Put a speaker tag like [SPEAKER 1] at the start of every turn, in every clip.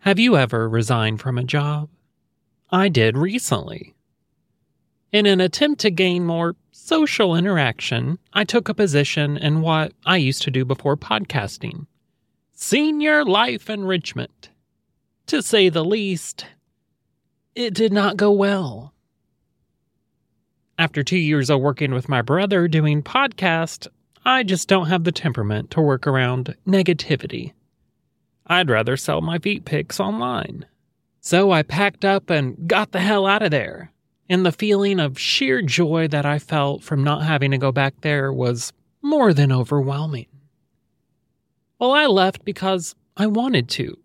[SPEAKER 1] Have you ever resigned from a job? I did recently. In an attempt to gain more social interaction, I took a position in what I used to do before podcasting senior life enrichment. To say the least, it did not go well. After two years of working with my brother doing podcast, I just don't have the temperament to work around negativity. I'd rather sell my feet pics online. So I packed up and got the hell out of there. And the feeling of sheer joy that I felt from not having to go back there was more than overwhelming. Well, I left because I wanted to.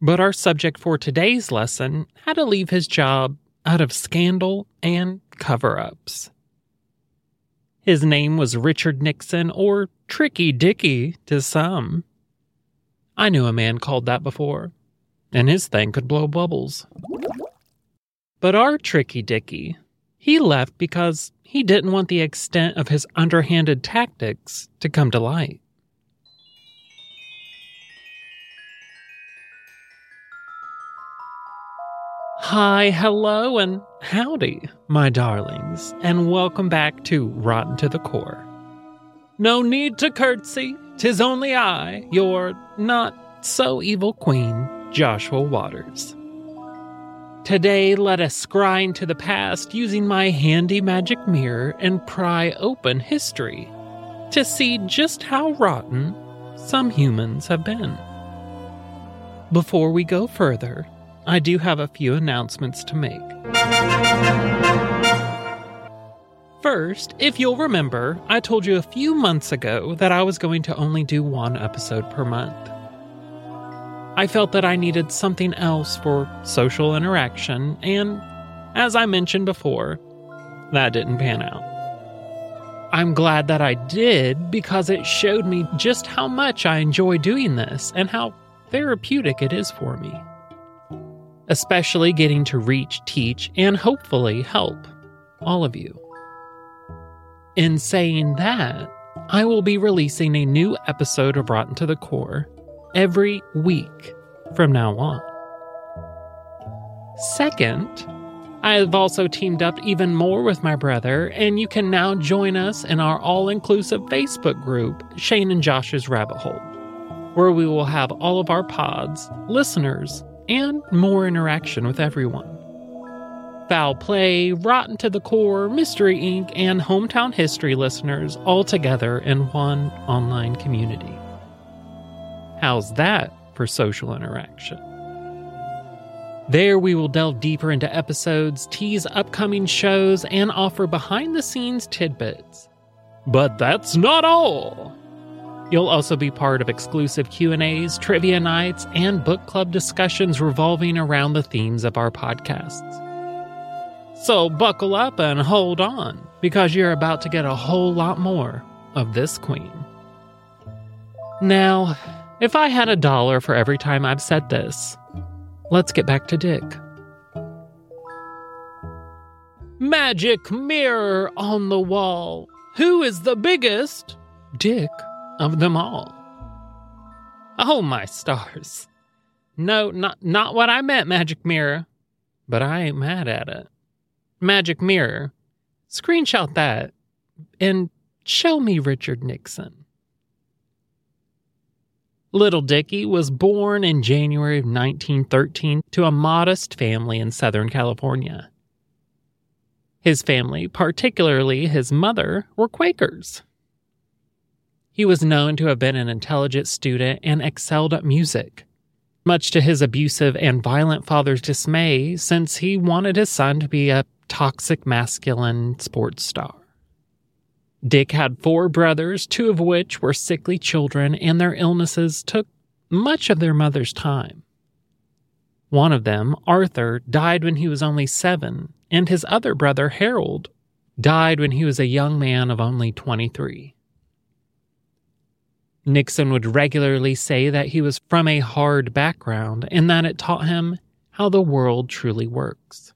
[SPEAKER 1] But our subject for today's lesson had to leave his job out of scandal and cover ups. His name was Richard Nixon, or Tricky Dicky to some. I knew a man called that before, and his thing could blow bubbles. But our Tricky Dicky, he left because he didn't want the extent of his underhanded tactics to come to light. Hi, hello, and howdy, my darlings, and welcome back to Rotten to the Core. No need to curtsy, tis only I, your not so evil queen, Joshua Waters. Today, let us scry into the past using my handy magic mirror and pry open history to see just how rotten some humans have been. Before we go further, I do have a few announcements to make. First, if you'll remember, I told you a few months ago that I was going to only do one episode per month. I felt that I needed something else for social interaction, and as I mentioned before, that didn't pan out. I'm glad that I did because it showed me just how much I enjoy doing this and how therapeutic it is for me especially getting to reach, teach, and hopefully help all of you. In saying that, I will be releasing a new episode of Rotten to the Core every week from now on. Second, I have also teamed up even more with my brother, and you can now join us in our all inclusive Facebook group, Shane and Josh's Rabbit Hole, where we will have all of our pods, listeners, and more interaction with everyone. Foul Play, Rotten to the Core, Mystery Inc., and Hometown History listeners all together in one online community. How's that for social interaction? There, we will delve deeper into episodes, tease upcoming shows, and offer behind the scenes tidbits. But that's not all! You'll also be part of exclusive Q&As, trivia nights, and book club discussions revolving around the themes of our podcasts. So buckle up and hold on, because you're about to get a whole lot more of this queen. Now, if I had a dollar for every time I've said this, let's get back to Dick. Magic mirror on the wall. Who is the biggest? Dick of them all. Oh my stars. No, not not what I meant, Magic Mirror. But I ain't mad at it. Magic Mirror, screenshot that and show me Richard Nixon. Little Dicky was born in January of 1913 to a modest family in Southern California. His family, particularly his mother, were Quakers. He was known to have been an intelligent student and excelled at music, much to his abusive and violent father's dismay, since he wanted his son to be a toxic masculine sports star. Dick had four brothers, two of which were sickly children, and their illnesses took much of their mother's time. One of them, Arthur, died when he was only seven, and his other brother, Harold, died when he was a young man of only 23. Nixon would regularly say that he was from a hard background and that it taught him how the world truly works.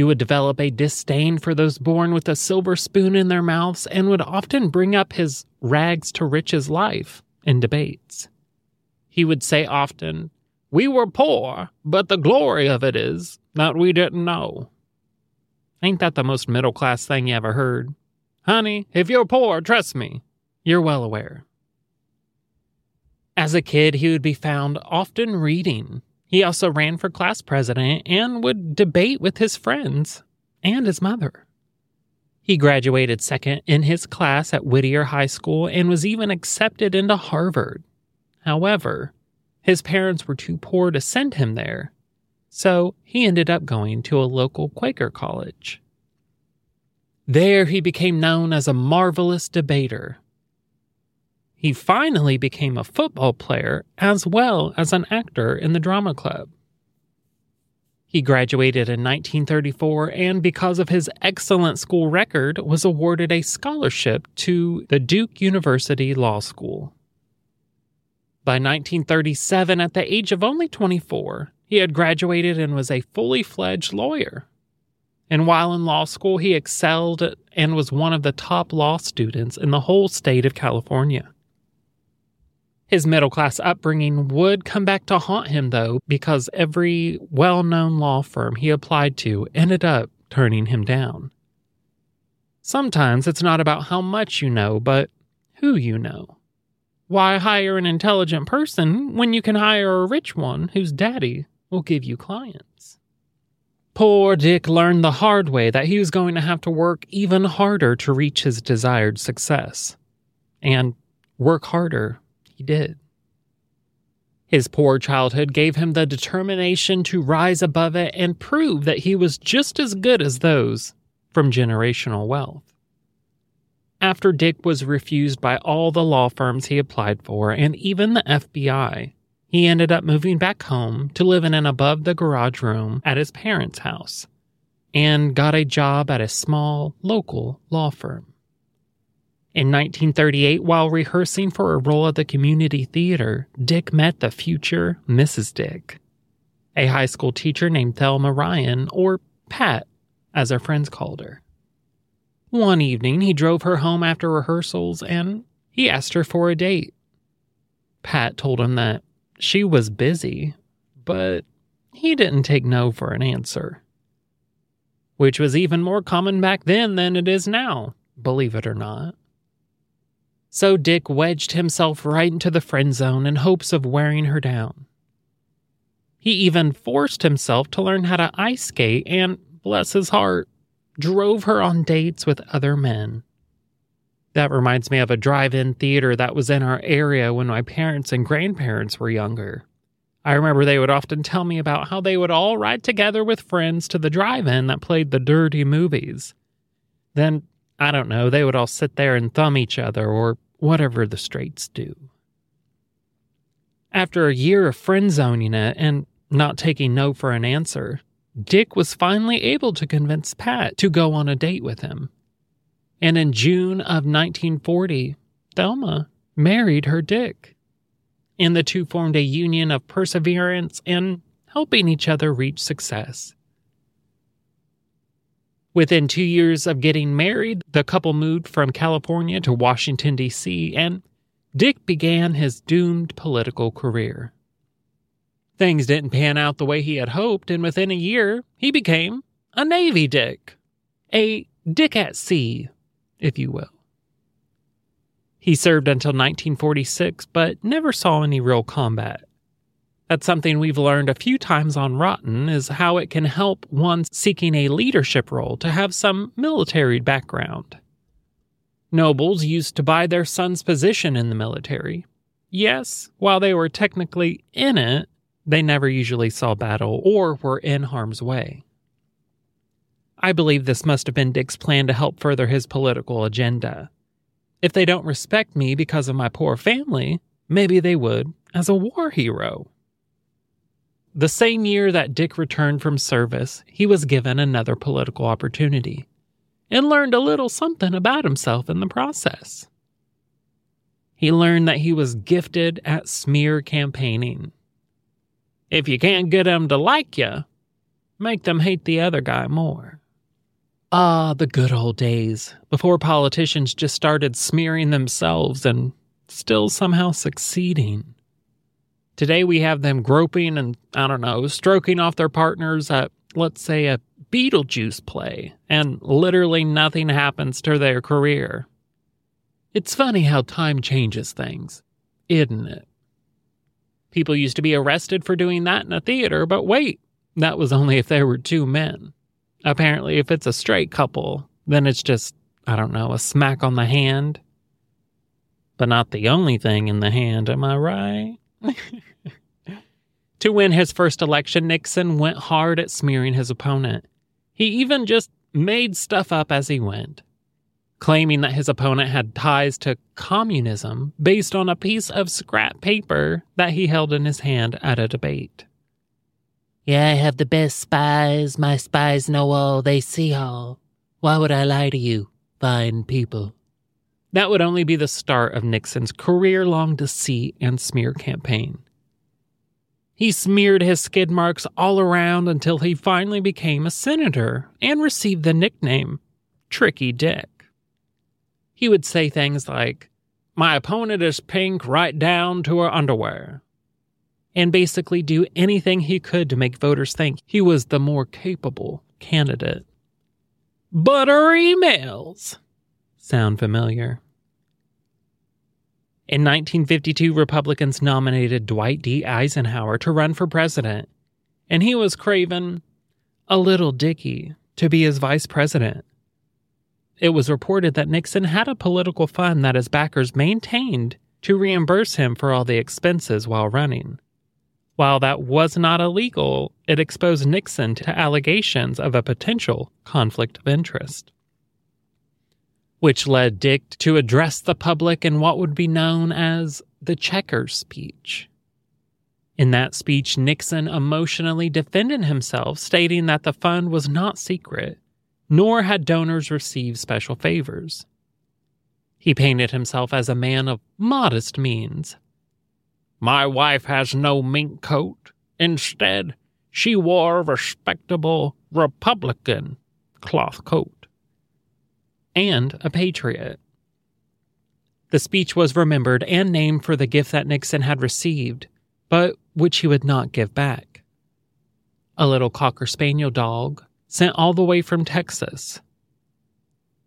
[SPEAKER 1] He would develop a disdain for those born with a silver spoon in their mouths and would often bring up his rags to riches life in debates. He would say often, We were poor, but the glory of it is that we didn't know. Ain't that the most middle class thing you ever heard? Honey, if you're poor, trust me, you're well aware. As a kid, he would be found often reading he also ran for class president and would debate with his friends and his mother. He graduated second in his class at Whittier High School and was even accepted into Harvard. However, his parents were too poor to send him there, so he ended up going to a local Quaker college. There, he became known as a marvelous debater he finally became a football player as well as an actor in the drama club. He graduated in 1934 and, because of his excellent school record, was awarded a scholarship to the Duke University Law School. By 1937, at the age of only 24, he had graduated and was a fully fledged lawyer. And while in law school, he excelled and was one of the top law students in the whole state of California. His middle class upbringing would come back to haunt him, though, because every well known law firm he applied to ended up turning him down. Sometimes it's not about how much you know, but who you know. Why hire an intelligent person when you can hire a rich one whose daddy will give you clients? Poor Dick learned the hard way that he was going to have to work even harder to reach his desired success. And work harder he did. His poor childhood gave him the determination to rise above it and prove that he was just as good as those from generational wealth. After Dick was refused by all the law firms he applied for and even the FBI, he ended up moving back home to live in an above the garage room at his parents' house and got a job at a small local law firm. In 1938, while rehearsing for a role at the community theater, Dick met the future Mrs. Dick, a high school teacher named Thelma Ryan, or Pat, as her friends called her. One evening, he drove her home after rehearsals and he asked her for a date. Pat told him that she was busy, but he didn't take no for an answer. Which was even more common back then than it is now, believe it or not. So Dick wedged himself right into the friend zone in hopes of wearing her down. He even forced himself to learn how to ice skate and, bless his heart, drove her on dates with other men. That reminds me of a drive in theater that was in our area when my parents and grandparents were younger. I remember they would often tell me about how they would all ride together with friends to the drive in that played the dirty movies. Then I don't know, they would all sit there and thumb each other or whatever the straights do. After a year of friend zoning it and not taking no for an answer, Dick was finally able to convince Pat to go on a date with him. And in June of 1940, Thelma married her Dick. And the two formed a union of perseverance and helping each other reach success. Within two years of getting married, the couple moved from California to Washington, D.C., and Dick began his doomed political career. Things didn't pan out the way he had hoped, and within a year, he became a Navy Dick. A Dick at sea, if you will. He served until 1946, but never saw any real combat. That's something we've learned a few times on Rotten is how it can help one seeking a leadership role to have some military background. Nobles used to buy their son's position in the military. Yes, while they were technically in it, they never usually saw battle or were in harm's way. I believe this must have been Dick's plan to help further his political agenda. If they don't respect me because of my poor family, maybe they would as a war hero. The same year that Dick returned from service, he was given another political opportunity and learned a little something about himself in the process. He learned that he was gifted at smear campaigning. If you can't get them to like you, make them hate the other guy more. Ah, the good old days, before politicians just started smearing themselves and still somehow succeeding. Today we have them groping and, I don't know, stroking off their partners at, let's say, a Beetlejuice play, and literally nothing happens to their career. It's funny how time changes things, isn't it? People used to be arrested for doing that in a theater, but wait, that was only if there were two men. Apparently, if it's a straight couple, then it's just, I don't know, a smack on the hand. But not the only thing in the hand, am I right? To win his first election, Nixon went hard at smearing his opponent. He even just made stuff up as he went, claiming that his opponent had ties to communism based on a piece of scrap paper that he held in his hand at a debate.
[SPEAKER 2] Yeah, I have the best spies. My spies know all, they see all. Why would I lie to you, fine people?
[SPEAKER 1] That would only be the start of Nixon's career long deceit and smear campaign. He smeared his skid marks all around until he finally became a senator and received the nickname Tricky Dick. He would say things like, My opponent is pink right down to her underwear, and basically do anything he could to make voters think he was the more capable candidate. Butter emails! Sound familiar? In 1952, Republicans nominated Dwight D. Eisenhower to run for president, and he was craving a little Dicky to be his vice president. It was reported that Nixon had a political fund that his backers maintained to reimburse him for all the expenses while running. While that was not illegal, it exposed Nixon to allegations of a potential conflict of interest which led Dick to address the public in what would be known as the Checker speech. In that speech, Nixon emotionally defended himself, stating that the fund was not secret, nor had donors received special favors. He painted himself as a man of modest means. My wife has no mink coat. Instead, she wore a respectable Republican cloth coat and a patriot. The speech was remembered and named for the gift that Nixon had received, but which he would not give back. A little Cocker Spaniel dog sent all the way from Texas.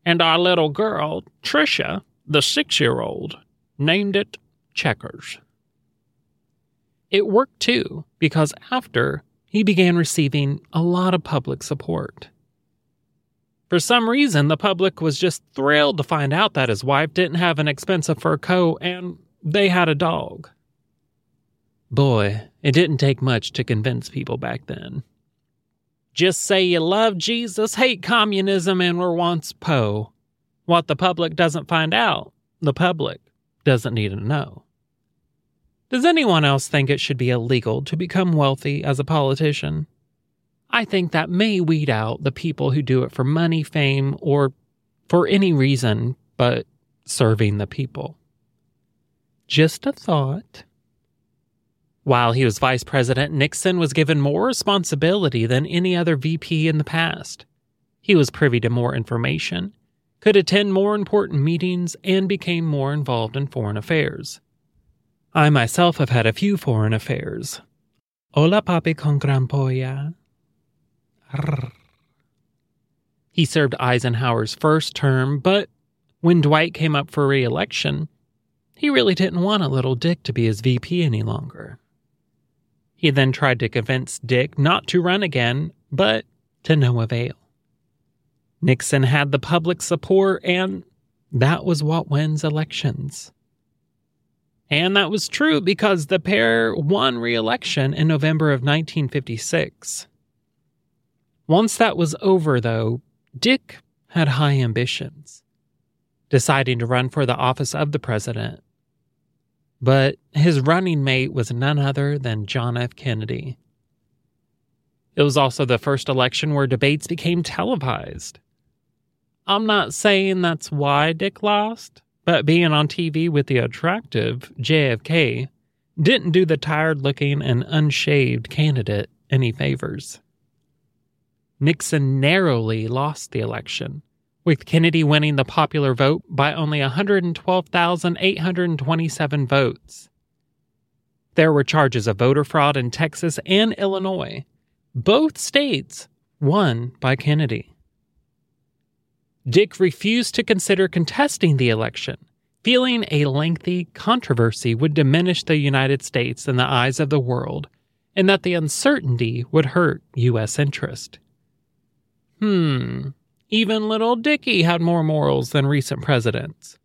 [SPEAKER 1] And our little girl, Tricia, the six year old, named it Checkers. It worked too, because after, he began receiving a lot of public support. For some reason, the public was just thrilled to find out that his wife didn't have an expensive fur coat and they had a dog. Boy, it didn't take much to convince people back then. Just say you love Jesus, hate communism, and were once Poe. What the public doesn't find out, the public doesn't need to know. Does anyone else think it should be illegal to become wealthy as a politician? I think that may weed out the people who do it for money, fame, or for any reason but serving the people. Just a thought. While he was vice president, Nixon was given more responsibility than any other VP in the past. He was privy to more information, could attend more important meetings, and became more involved in foreign affairs. I myself have had a few foreign affairs. Hola, papi con gran polla. He served Eisenhower's first term, but when Dwight came up for re election, he really didn't want a little Dick to be his VP any longer. He then tried to convince Dick not to run again, but to no avail. Nixon had the public support, and that was what wins elections. And that was true because the pair won re election in November of 1956. Once that was over, though, Dick had high ambitions, deciding to run for the office of the president. But his running mate was none other than John F. Kennedy. It was also the first election where debates became televised. I'm not saying that's why Dick lost, but being on TV with the attractive JFK didn't do the tired looking and unshaved candidate any favors. Nixon narrowly lost the election, with Kennedy winning the popular vote by only 112,827 votes. There were charges of voter fraud in Texas and Illinois, both states won by Kennedy. Dick refused to consider contesting the election, feeling a lengthy controversy would diminish the United States in the eyes of the world and that the uncertainty would hurt U.S. interest. Hmm, even little Dicky had more morals than recent presidents.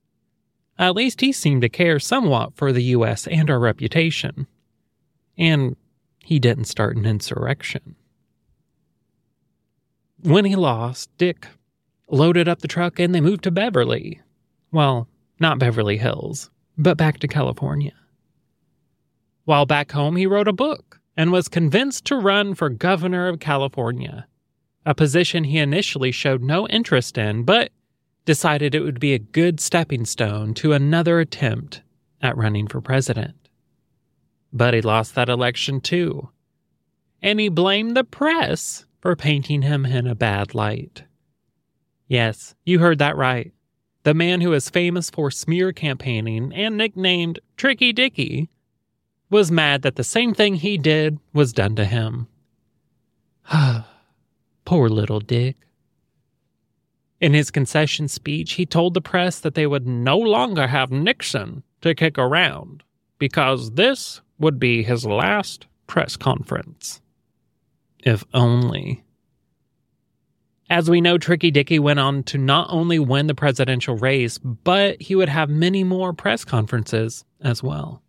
[SPEAKER 1] At least he seemed to care somewhat for the U.S. and our reputation. And he didn't start an insurrection. When he lost, Dick loaded up the truck, and they moved to Beverly. Well, not Beverly Hills, but back to California. While back home, he wrote a book and was convinced to run for governor of California, a position he initially showed no interest in, but decided it would be a good stepping stone to another attempt at running for president. But he lost that election too, and he blamed the press for painting him in a bad light. Yes, you heard that right. The man who is famous for smear campaigning and nicknamed Tricky Dicky was mad that the same thing he did was done to him. Poor little Dick. In his concession speech, he told the press that they would no longer have Nixon to kick around because this would be his last press conference. If only. As we know, Tricky Dicky went on to not only win the presidential race, but he would have many more press conferences as well.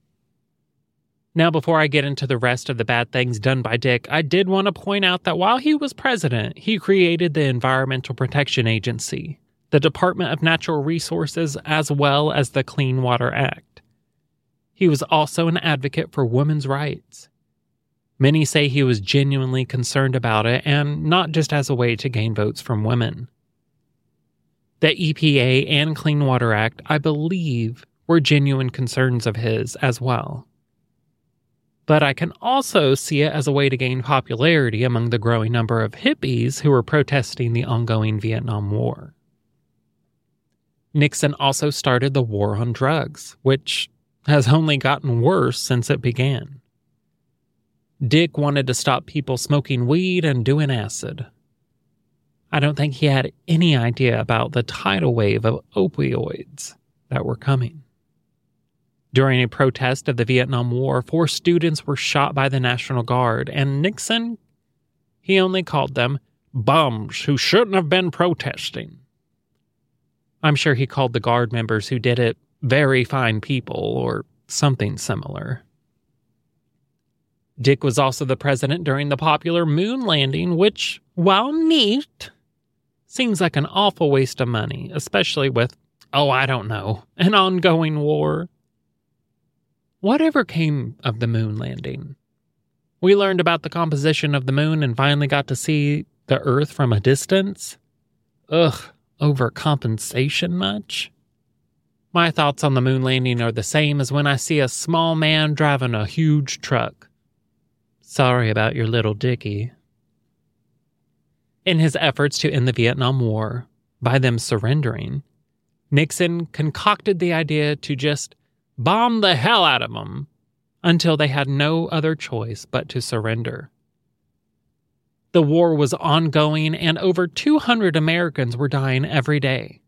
[SPEAKER 1] Now, before I get into the rest of the bad things done by Dick, I did want to point out that while he was president, he created the Environmental Protection Agency, the Department of Natural Resources, as well as the Clean Water Act. He was also an advocate for women's rights. Many say he was genuinely concerned about it and not just as a way to gain votes from women. The EPA and Clean Water Act, I believe, were genuine concerns of his as well. But I can also see it as a way to gain popularity among the growing number of hippies who were protesting the ongoing Vietnam War. Nixon also started the war on drugs, which has only gotten worse since it began. Dick wanted to stop people smoking weed and doing acid. I don't think he had any idea about the tidal wave of opioids that were coming. During a protest of the Vietnam War, four students were shot by the National Guard, and Nixon, he only called them bums who shouldn't have been protesting. I'm sure he called the Guard members who did it very fine people or something similar. Dick was also the president during the popular moon landing, which, while neat, seems like an awful waste of money, especially with, oh, I don't know, an ongoing war. Whatever came of the moon landing? We learned about the composition of the moon and finally got to see the Earth from a distance. Ugh, overcompensation much? My thoughts on the moon landing are the same as when I see a small man driving a huge truck. Sorry about your little Dicky. In his efforts to end the Vietnam War by them surrendering, Nixon concocted the idea to just bomb the hell out of them until they had no other choice but to surrender. The war was ongoing and over 200 Americans were dying every day,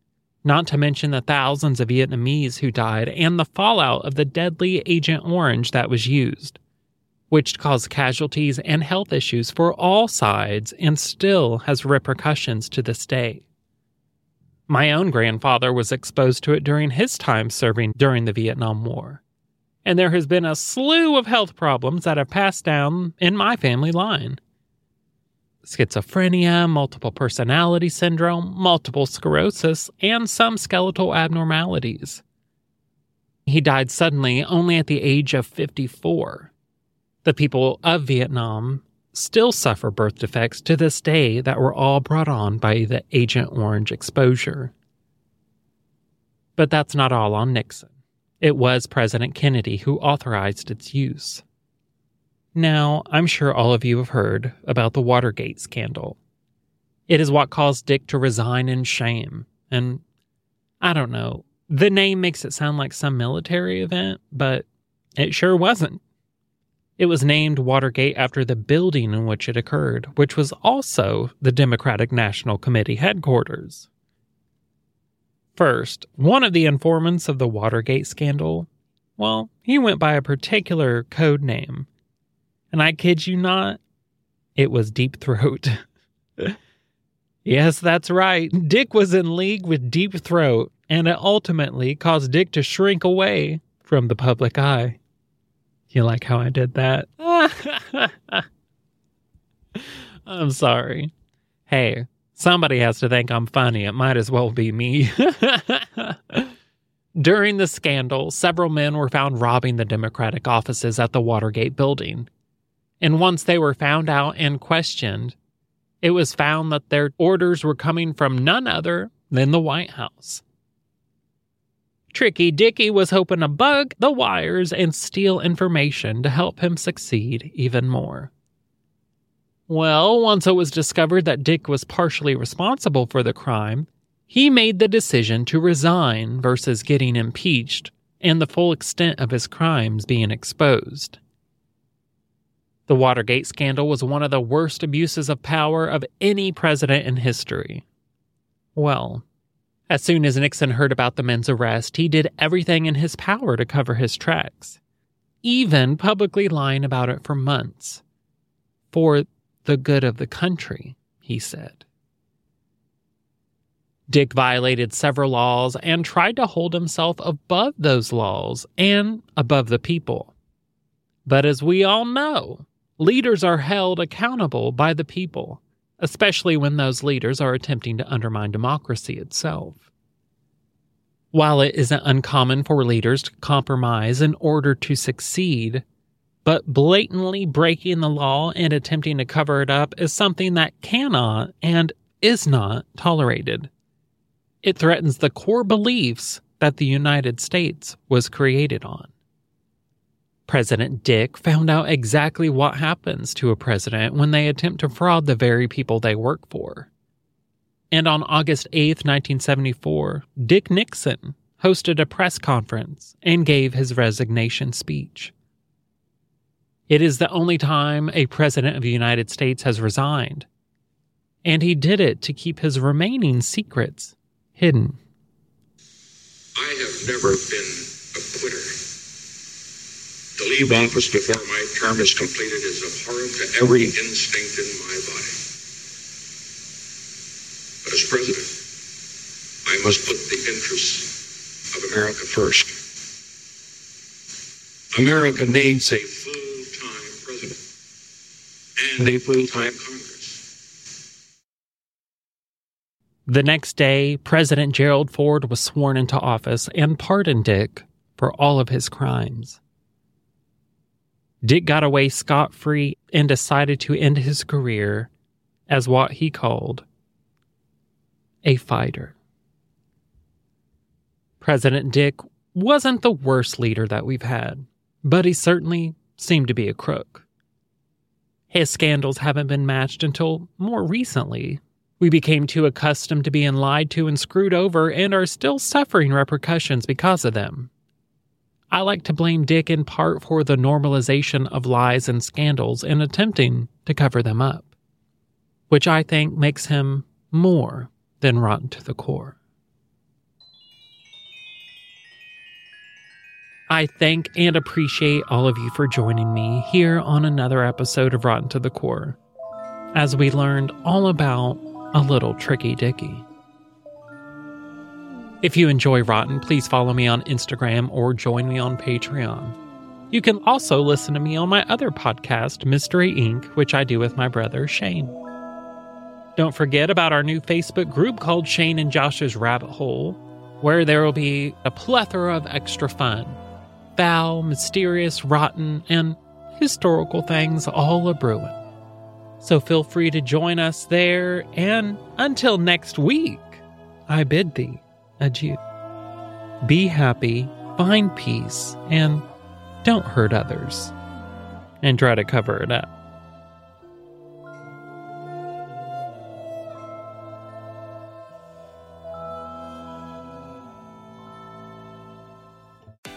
[SPEAKER 1] not to mention the thousands of Vietnamese who died and the fallout of the deadly Agent Orange that was used, which caused casualties and health issues for all sides and still has repercussions to this day. My own grandfather was exposed to it during his time serving during the Vietnam War. And there has been a slew of health problems that have passed down in my family line schizophrenia, multiple personality syndrome, multiple sclerosis, and some skeletal abnormalities. He died suddenly only at the age of 54. The people of Vietnam still suffer birth defects to this day that were all brought on by the Agent Orange exposure. But that's not all on Nixon. It was President Kennedy who authorized its use. Now, I'm sure all of you have heard about the Watergate scandal. It is what caused Dick to resign in shame. And I don't know, the name makes it sound like some military event, but it sure wasn't. It was named Watergate after the building in which it occurred, which was also the Democratic National Committee headquarters. First, one of the informants of the Watergate scandal, well, he went by a particular code name and I kid you not, it was Deep Throat. yes, that's right. Dick was in league with Deep Throat, and it ultimately caused Dick to shrink away from the public eye. You like how I did that? I'm sorry. Hey, somebody has to think I'm funny. It might as well be me. During the scandal, several men were found robbing the Democratic offices at the Watergate building. And once they were found out and questioned, it was found that their orders were coming from none other than the White House. Tricky Dicky was hoping to bug the wires and steal information to help him succeed even more. Well, once it was discovered that Dick was partially responsible for the crime, he made the decision to resign versus getting impeached and the full extent of his crimes being exposed. The Watergate scandal was one of the worst abuses of power of any president in history. Well, as soon as Nixon heard about the men's arrest, he did everything in his power to cover his tracks, even publicly lying about it for months. For the good of the country, he said. Dick violated several laws and tried to hold himself above those laws and above the people. But as we all know, Leaders are held accountable by the people, especially when those leaders are attempting to undermine democracy itself. While it isn't uncommon for leaders to compromise in order to succeed, but blatantly breaking the law and attempting to cover it up is something that cannot and is not tolerated. It threatens the core beliefs that the United States was created on. President Dick found out exactly what happens to a president when they attempt to fraud the very people they work for. And on August 8, 1974, Dick Nixon hosted a press conference and gave his resignation speech. It is the only time a president of the United States has resigned, and he did it to keep his remaining secrets hidden.
[SPEAKER 3] I have never been a quitter. To leave office before my term is completed is abhorrent to every instinct in my body. But as president, I must put the interests of America first. America needs a full-time president and a full-time Congress.
[SPEAKER 1] The next day, President Gerald Ford was sworn into office and pardoned Dick for all of his crimes. Dick got away scot free and decided to end his career as what he called a fighter. President Dick wasn't the worst leader that we've had, but he certainly seemed to be a crook. His scandals haven't been matched until more recently. We became too accustomed to being lied to and screwed over and are still suffering repercussions because of them. I like to blame Dick in part for the normalization of lies and scandals and attempting to cover them up, which I think makes him more than rotten to the core. I thank and appreciate all of you for joining me here on another episode of Rotten to the Core as we learned all about a little tricky Dicky. If you enjoy Rotten, please follow me on Instagram or join me on Patreon. You can also listen to me on my other podcast, Mystery Inc., which I do with my brother Shane. Don't forget about our new Facebook group called Shane and Josh's Rabbit Hole, where there will be a plethora of extra fun foul, mysterious, rotten, and historical things all a brewing. So feel free to join us there, and until next week, I bid thee adieu. Be happy, find peace, and don't hurt others. And try to cover it up.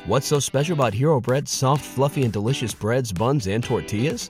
[SPEAKER 4] What's so special about Hero Bread's soft, fluffy, and delicious breads, buns, and tortillas?